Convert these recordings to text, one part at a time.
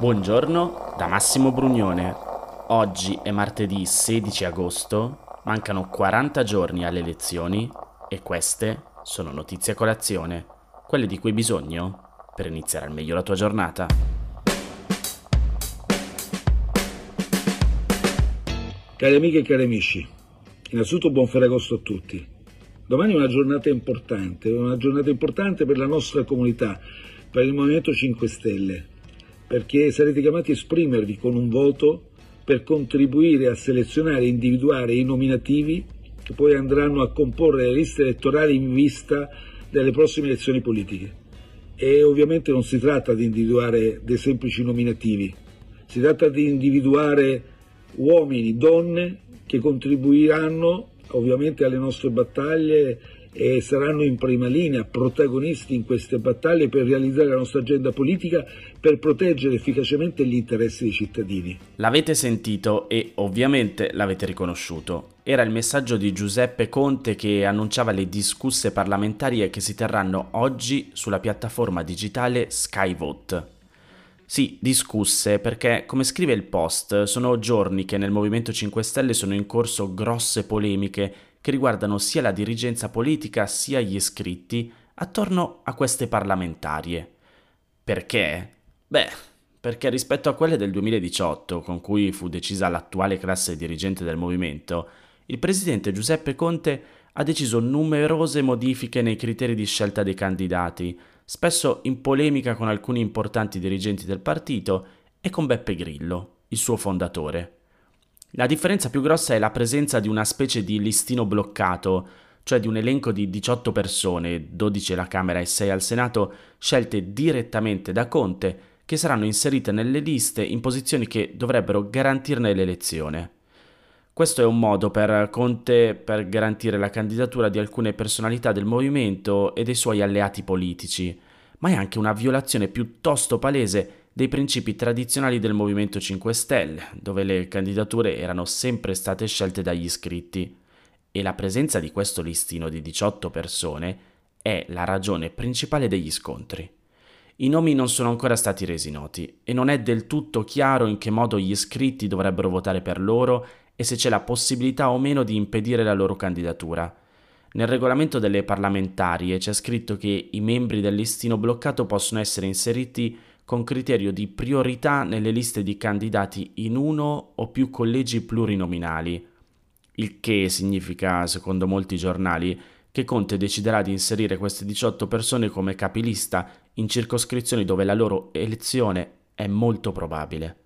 Buongiorno da Massimo Brugnone. Oggi è martedì 16 agosto, mancano 40 giorni alle elezioni e queste sono notizie a colazione, quelle di cui hai bisogno per iniziare al meglio la tua giornata. Cari amiche e cari amici, innanzitutto buon Ferragosto a tutti. Domani è una giornata importante, una giornata importante per la nostra comunità, per il Movimento 5 Stelle, perché sarete chiamati a esprimervi con un voto per contribuire a selezionare e individuare i nominativi che poi andranno a comporre le liste elettorali in vista delle prossime elezioni politiche. E ovviamente non si tratta di individuare dei semplici nominativi, si tratta di individuare uomini, donne che contribuiranno ovviamente alle nostre battaglie e saranno in prima linea, protagonisti in queste battaglie per realizzare la nostra agenda politica, per proteggere efficacemente gli interessi dei cittadini. L'avete sentito e ovviamente l'avete riconosciuto. Era il messaggio di Giuseppe Conte che annunciava le discusse parlamentarie che si terranno oggi sulla piattaforma digitale Skyvote. Sì, discusse perché, come scrive il post, sono giorni che nel Movimento 5 Stelle sono in corso grosse polemiche che riguardano sia la dirigenza politica sia gli iscritti attorno a queste parlamentarie. Perché? Beh, perché rispetto a quelle del 2018, con cui fu decisa l'attuale classe dirigente del movimento, il presidente Giuseppe Conte ha deciso numerose modifiche nei criteri di scelta dei candidati, spesso in polemica con alcuni importanti dirigenti del partito e con Beppe Grillo, il suo fondatore. La differenza più grossa è la presenza di una specie di listino bloccato, cioè di un elenco di 18 persone, 12 alla Camera e 6 al Senato, scelte direttamente da Conte, che saranno inserite nelle liste in posizioni che dovrebbero garantirne l'elezione. Questo è un modo per Conte per garantire la candidatura di alcune personalità del movimento e dei suoi alleati politici, ma è anche una violazione piuttosto palese dei principi tradizionali del Movimento 5 Stelle, dove le candidature erano sempre state scelte dagli iscritti. E la presenza di questo listino di 18 persone è la ragione principale degli scontri. I nomi non sono ancora stati resi noti e non è del tutto chiaro in che modo gli iscritti dovrebbero votare per loro e se c'è la possibilità o meno di impedire la loro candidatura. Nel regolamento delle parlamentarie c'è scritto che i membri del listino bloccato possono essere inseriti con criterio di priorità nelle liste di candidati in uno o più collegi plurinominali, il che significa, secondo molti giornali, che Conte deciderà di inserire queste 18 persone come capilista in circoscrizioni dove la loro elezione è molto probabile.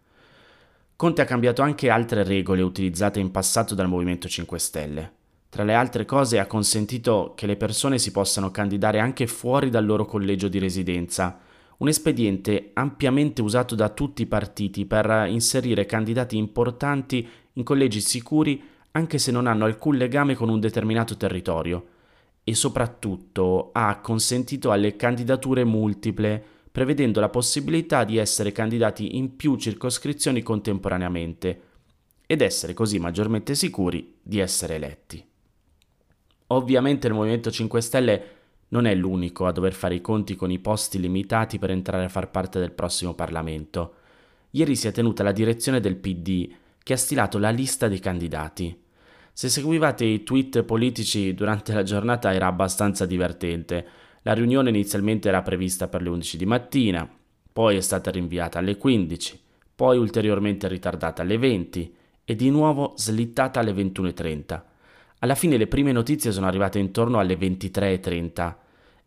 Conte ha cambiato anche altre regole utilizzate in passato dal Movimento 5 Stelle. Tra le altre cose ha consentito che le persone si possano candidare anche fuori dal loro collegio di residenza, un espediente ampiamente usato da tutti i partiti per inserire candidati importanti in collegi sicuri anche se non hanno alcun legame con un determinato territorio e soprattutto ha consentito alle candidature multiple prevedendo la possibilità di essere candidati in più circoscrizioni contemporaneamente ed essere così maggiormente sicuri di essere eletti. Ovviamente il Movimento 5 Stelle non è l'unico a dover fare i conti con i posti limitati per entrare a far parte del prossimo Parlamento. Ieri si è tenuta la direzione del PD che ha stilato la lista dei candidati. Se seguivate i tweet politici durante la giornata era abbastanza divertente. La riunione inizialmente era prevista per le 11 di mattina, poi è stata rinviata alle 15, poi ulteriormente ritardata alle 20 e di nuovo slittata alle 21.30. Alla fine le prime notizie sono arrivate intorno alle 23.30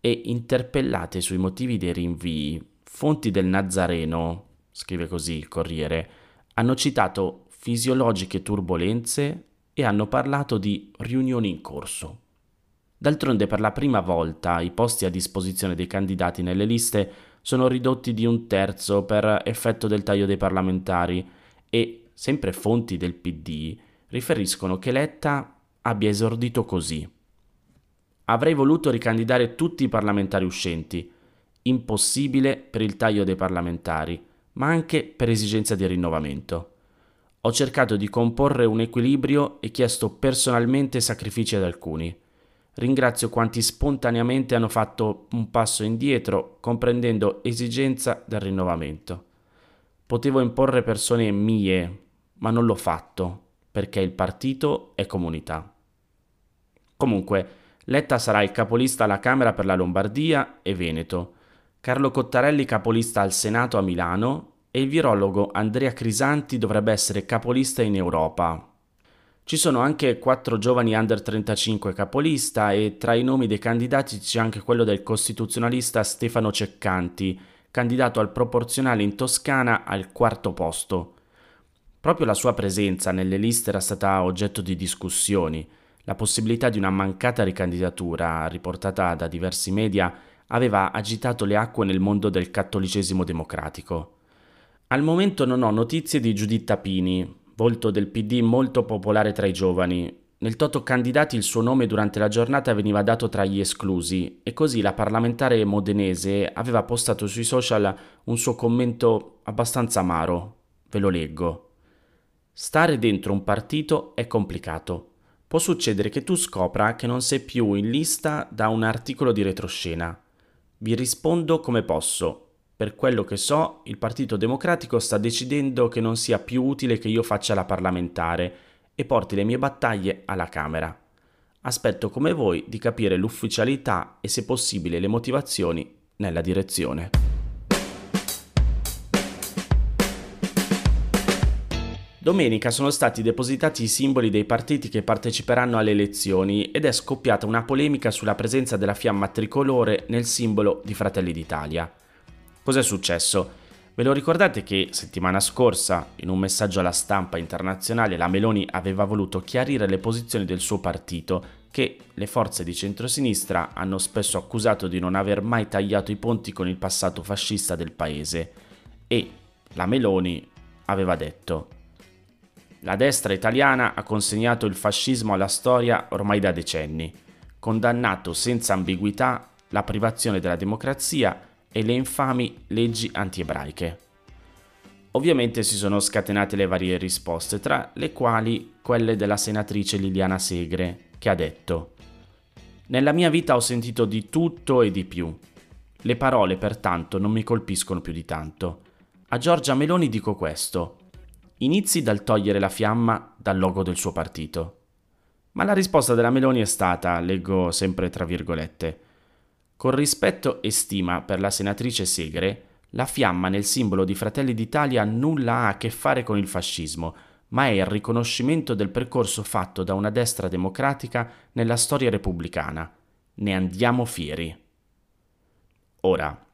e interpellate sui motivi dei rinvii, fonti del Nazareno, scrive così il Corriere, hanno citato fisiologiche turbulenze e hanno parlato di riunioni in corso. D'altronde per la prima volta i posti a disposizione dei candidati nelle liste sono ridotti di un terzo per effetto del taglio dei parlamentari e, sempre fonti del PD, riferiscono che Letta abbia esordito così. Avrei voluto ricandidare tutti i parlamentari uscenti. Impossibile per il taglio dei parlamentari, ma anche per esigenza di rinnovamento. Ho cercato di comporre un equilibrio e chiesto personalmente sacrifici ad alcuni. Ringrazio quanti spontaneamente hanno fatto un passo indietro, comprendendo esigenza del rinnovamento. Potevo imporre persone mie, ma non l'ho fatto, perché il partito è comunità. Comunque, Letta sarà il capolista alla Camera per la Lombardia e Veneto, Carlo Cottarelli capolista al Senato a Milano e il virologo Andrea Crisanti dovrebbe essere capolista in Europa. Ci sono anche quattro giovani under 35 capolista e tra i nomi dei candidati c'è anche quello del costituzionalista Stefano Ceccanti, candidato al proporzionale in Toscana al quarto posto. Proprio la sua presenza nelle liste era stata oggetto di discussioni. La possibilità di una mancata ricandidatura, riportata da diversi media, aveva agitato le acque nel mondo del cattolicesimo democratico. Al momento non ho notizie di Giuditta Pini, volto del PD molto popolare tra i giovani. Nel toto candidati il suo nome durante la giornata veniva dato tra gli esclusi e così la parlamentare modenese aveva postato sui social un suo commento abbastanza amaro. Ve lo leggo. Stare dentro un partito è complicato. Può succedere che tu scopra che non sei più in lista da un articolo di retroscena. Vi rispondo come posso. Per quello che so, il Partito Democratico sta decidendo che non sia più utile che io faccia la parlamentare e porti le mie battaglie alla Camera. Aspetto come voi di capire l'ufficialità e se possibile le motivazioni nella direzione. Domenica sono stati depositati i simboli dei partiti che parteciperanno alle elezioni ed è scoppiata una polemica sulla presenza della fiamma tricolore nel simbolo di Fratelli d'Italia. Cos'è successo? Ve lo ricordate che settimana scorsa, in un messaggio alla stampa internazionale, la Meloni aveva voluto chiarire le posizioni del suo partito, che le forze di centrosinistra hanno spesso accusato di non aver mai tagliato i ponti con il passato fascista del paese. E la Meloni aveva detto la destra italiana ha consegnato il fascismo alla storia ormai da decenni, condannato senza ambiguità la privazione della democrazia e le infami leggi antiebraiche. Ovviamente si sono scatenate le varie risposte, tra le quali quelle della senatrice Liliana Segre, che ha detto Nella mia vita ho sentito di tutto e di più. Le parole pertanto non mi colpiscono più di tanto. A Giorgia Meloni dico questo. Inizi dal togliere la fiamma dal logo del suo partito. Ma la risposta della Meloni è stata, leggo sempre tra virgolette, con rispetto e stima per la senatrice Segre, la fiamma nel simbolo di Fratelli d'Italia nulla ha a che fare con il fascismo, ma è il riconoscimento del percorso fatto da una destra democratica nella storia repubblicana. Ne andiamo fieri. Ora,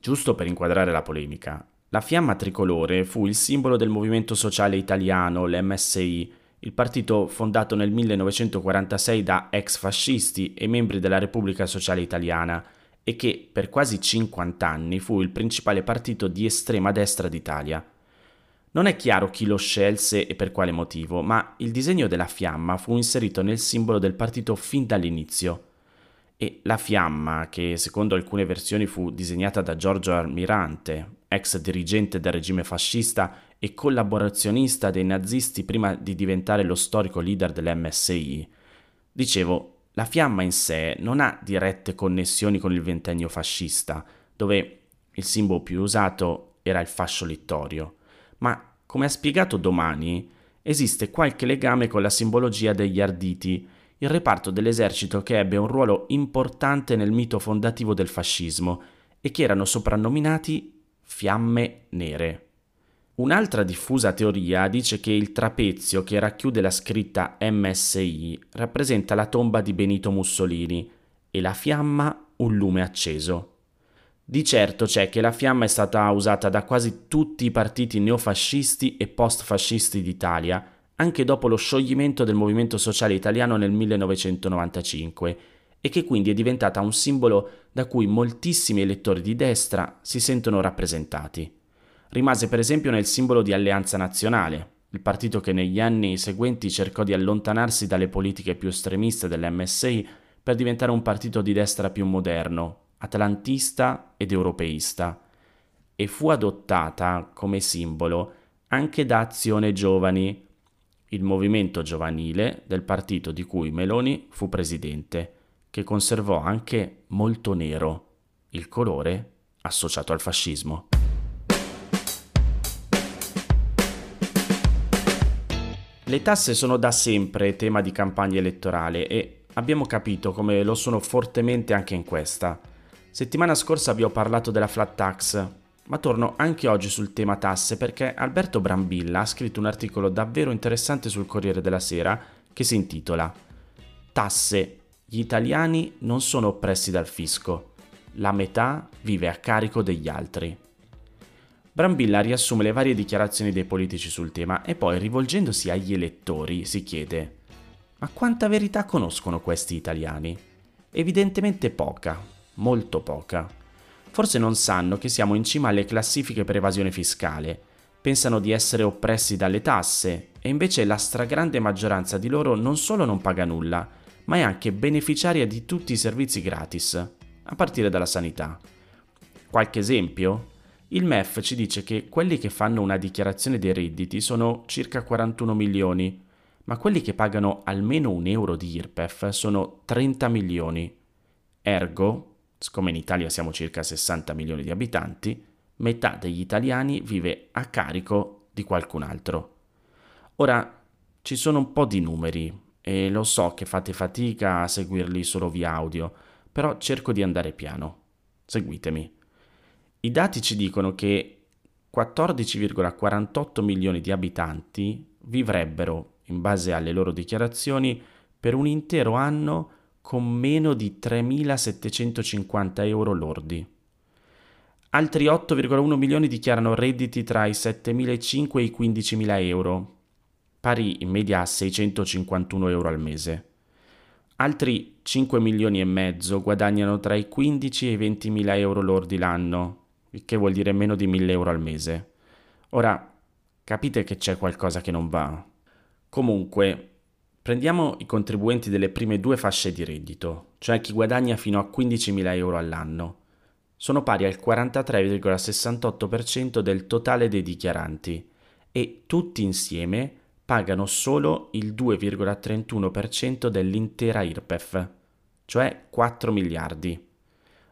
giusto per inquadrare la polemica, la fiamma tricolore fu il simbolo del movimento sociale italiano, l'MSI, il partito fondato nel 1946 da ex fascisti e membri della Repubblica Sociale Italiana e che per quasi 50 anni fu il principale partito di estrema destra d'Italia. Non è chiaro chi lo scelse e per quale motivo, ma il disegno della fiamma fu inserito nel simbolo del partito fin dall'inizio. E la fiamma, che secondo alcune versioni fu disegnata da Giorgio Almirante, ex dirigente del regime fascista e collaborazionista dei nazisti prima di diventare lo storico leader dell'MSI. Dicevo, la fiamma in sé non ha dirette connessioni con il ventennio fascista, dove il simbolo più usato era il fascio littorio, ma come ha spiegato domani, esiste qualche legame con la simbologia degli Arditi, il reparto dell'esercito che ebbe un ruolo importante nel mito fondativo del fascismo e che erano soprannominati fiamme nere. Un'altra diffusa teoria dice che il trapezio che racchiude la scritta MSI rappresenta la tomba di Benito Mussolini e la fiamma un lume acceso. Di certo c'è che la fiamma è stata usata da quasi tutti i partiti neofascisti e post-fascisti d'Italia, anche dopo lo scioglimento del Movimento Sociale Italiano nel 1995, e che quindi è diventata un simbolo da cui moltissimi elettori di destra si sentono rappresentati. Rimase per esempio nel simbolo di Alleanza Nazionale, il partito che negli anni seguenti cercò di allontanarsi dalle politiche più estremiste dell'MSI per diventare un partito di destra più moderno, atlantista ed europeista, e fu adottata come simbolo anche da Azione Giovani, il movimento giovanile del partito di cui Meloni fu presidente, che conservò anche molto nero, il colore associato al fascismo. Le tasse sono da sempre tema di campagna elettorale e abbiamo capito come lo sono fortemente anche in questa. Settimana scorsa vi ho parlato della flat tax, ma torno anche oggi sul tema tasse perché Alberto Brambilla ha scritto un articolo davvero interessante sul Corriere della Sera che si intitola Tasse, gli italiani non sono oppressi dal fisco, la metà vive a carico degli altri. Brambilla riassume le varie dichiarazioni dei politici sul tema e poi, rivolgendosi agli elettori, si chiede ma quanta verità conoscono questi italiani? Evidentemente poca, molto poca. Forse non sanno che siamo in cima alle classifiche per evasione fiscale, pensano di essere oppressi dalle tasse e invece la stragrande maggioranza di loro non solo non paga nulla, ma è anche beneficiaria di tutti i servizi gratis, a partire dalla sanità. Qualche esempio? Il MEF ci dice che quelli che fanno una dichiarazione dei redditi sono circa 41 milioni, ma quelli che pagano almeno un euro di IRPEF sono 30 milioni. Ergo, siccome in Italia siamo circa 60 milioni di abitanti, metà degli italiani vive a carico di qualcun altro. Ora, ci sono un po' di numeri e lo so che fate fatica a seguirli solo via audio, però cerco di andare piano. Seguitemi. I dati ci dicono che 14,48 milioni di abitanti vivrebbero, in base alle loro dichiarazioni, per un intero anno con meno di 3.750 euro lordi. Altri 8,1 milioni dichiarano redditi tra i 7.500 e i 15.000 euro, pari in media a 651 euro al mese. Altri 5 milioni e mezzo guadagnano tra i 15 e i 20 mila euro lordi l'anno, il che vuol dire meno di 1000 euro al mese. Ora, capite che c'è qualcosa che non va. Comunque, prendiamo i contribuenti delle prime due fasce di reddito, cioè chi guadagna fino a 15.000 euro all'anno. Sono pari al 43,68% del totale dei dichiaranti e tutti insieme pagano solo il 2,31% dell'intera IRPEF, cioè 4 miliardi.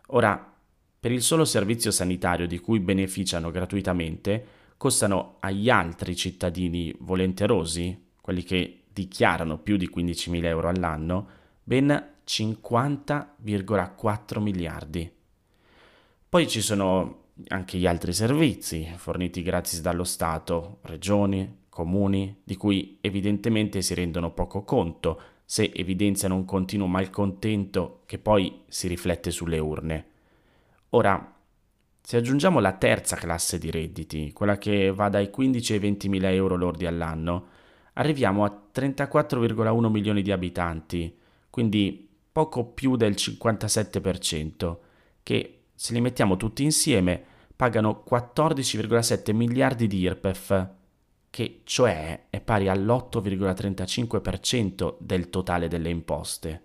Ora, per il solo servizio sanitario di cui beneficiano gratuitamente, costano agli altri cittadini volenterosi, quelli che dichiarano più di 15.000 euro all'anno, ben 50,4 miliardi. Poi ci sono anche gli altri servizi forniti gratis dallo Stato, regioni, comuni, di cui evidentemente si rendono poco conto se evidenziano un continuo malcontento che poi si riflette sulle urne. Ora, se aggiungiamo la terza classe di redditi, quella che va dai 15 ai 20 mila euro lordi all'anno, arriviamo a 34,1 milioni di abitanti, quindi poco più del 57%, che se li mettiamo tutti insieme pagano 14,7 miliardi di IRPEF, che cioè è pari all'8,35% del totale delle imposte.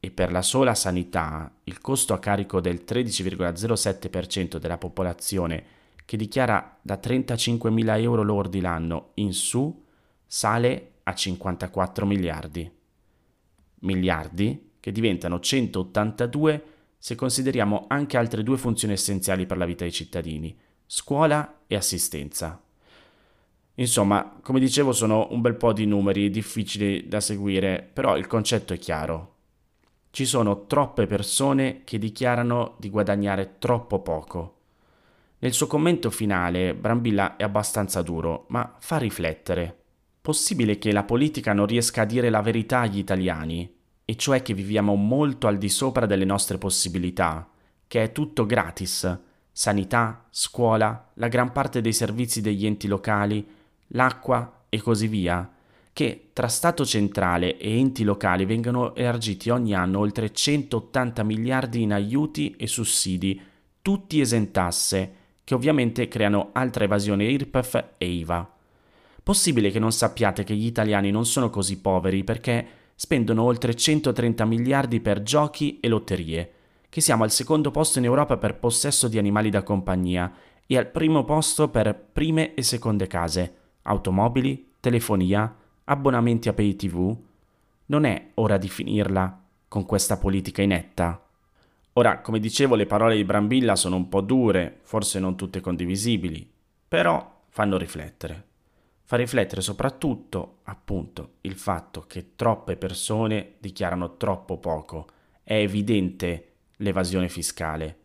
E per la sola sanità il costo a carico del 13,07% della popolazione che dichiara da 35.000 euro lordi l'anno in su sale a 54 miliardi. Miliardi che diventano 182 se consideriamo anche altre due funzioni essenziali per la vita dei cittadini, scuola e assistenza. Insomma, come dicevo, sono un bel po' di numeri difficili da seguire, però il concetto è chiaro. Ci sono troppe persone che dichiarano di guadagnare troppo poco. Nel suo commento finale, Brambilla è abbastanza duro, ma fa riflettere. Possibile che la politica non riesca a dire la verità agli italiani, e cioè che viviamo molto al di sopra delle nostre possibilità, che è tutto gratis, sanità, scuola, la gran parte dei servizi degli enti locali, l'acqua e così via, che tra Stato centrale e enti locali vengono elargiti ogni anno oltre 180 miliardi in aiuti e sussidi, tutti esentasse, che ovviamente creano altra evasione IRPEF e IVA. Possibile che non sappiate che gli italiani non sono così poveri perché spendono oltre 130 miliardi per giochi e lotterie, che siamo al secondo posto in Europa per possesso di animali da compagnia e al primo posto per prime e seconde case automobili, telefonia, abbonamenti a pay tv. Non è ora di finirla con questa politica inetta. Ora, come dicevo, le parole di Brambilla sono un po' dure, forse non tutte condivisibili, però fanno riflettere. fa riflettere soprattutto, appunto, il fatto che troppe persone dichiarano troppo poco. È evidente l'evasione fiscale.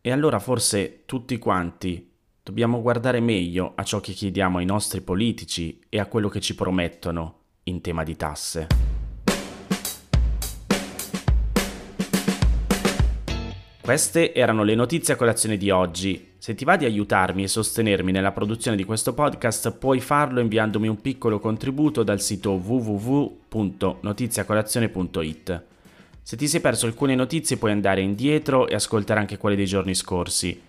E allora forse tutti quanti dobbiamo guardare meglio a ciò che chiediamo ai nostri politici e a quello che ci promettono in tema di tasse. Queste erano le notizie a colazione di oggi. Se ti va di aiutarmi e sostenermi nella produzione di questo podcast, puoi farlo inviandomi un piccolo contributo dal sito www.notiziacolazione.it. Se ti sei perso alcune notizie puoi andare indietro e ascoltare anche quelle dei giorni scorsi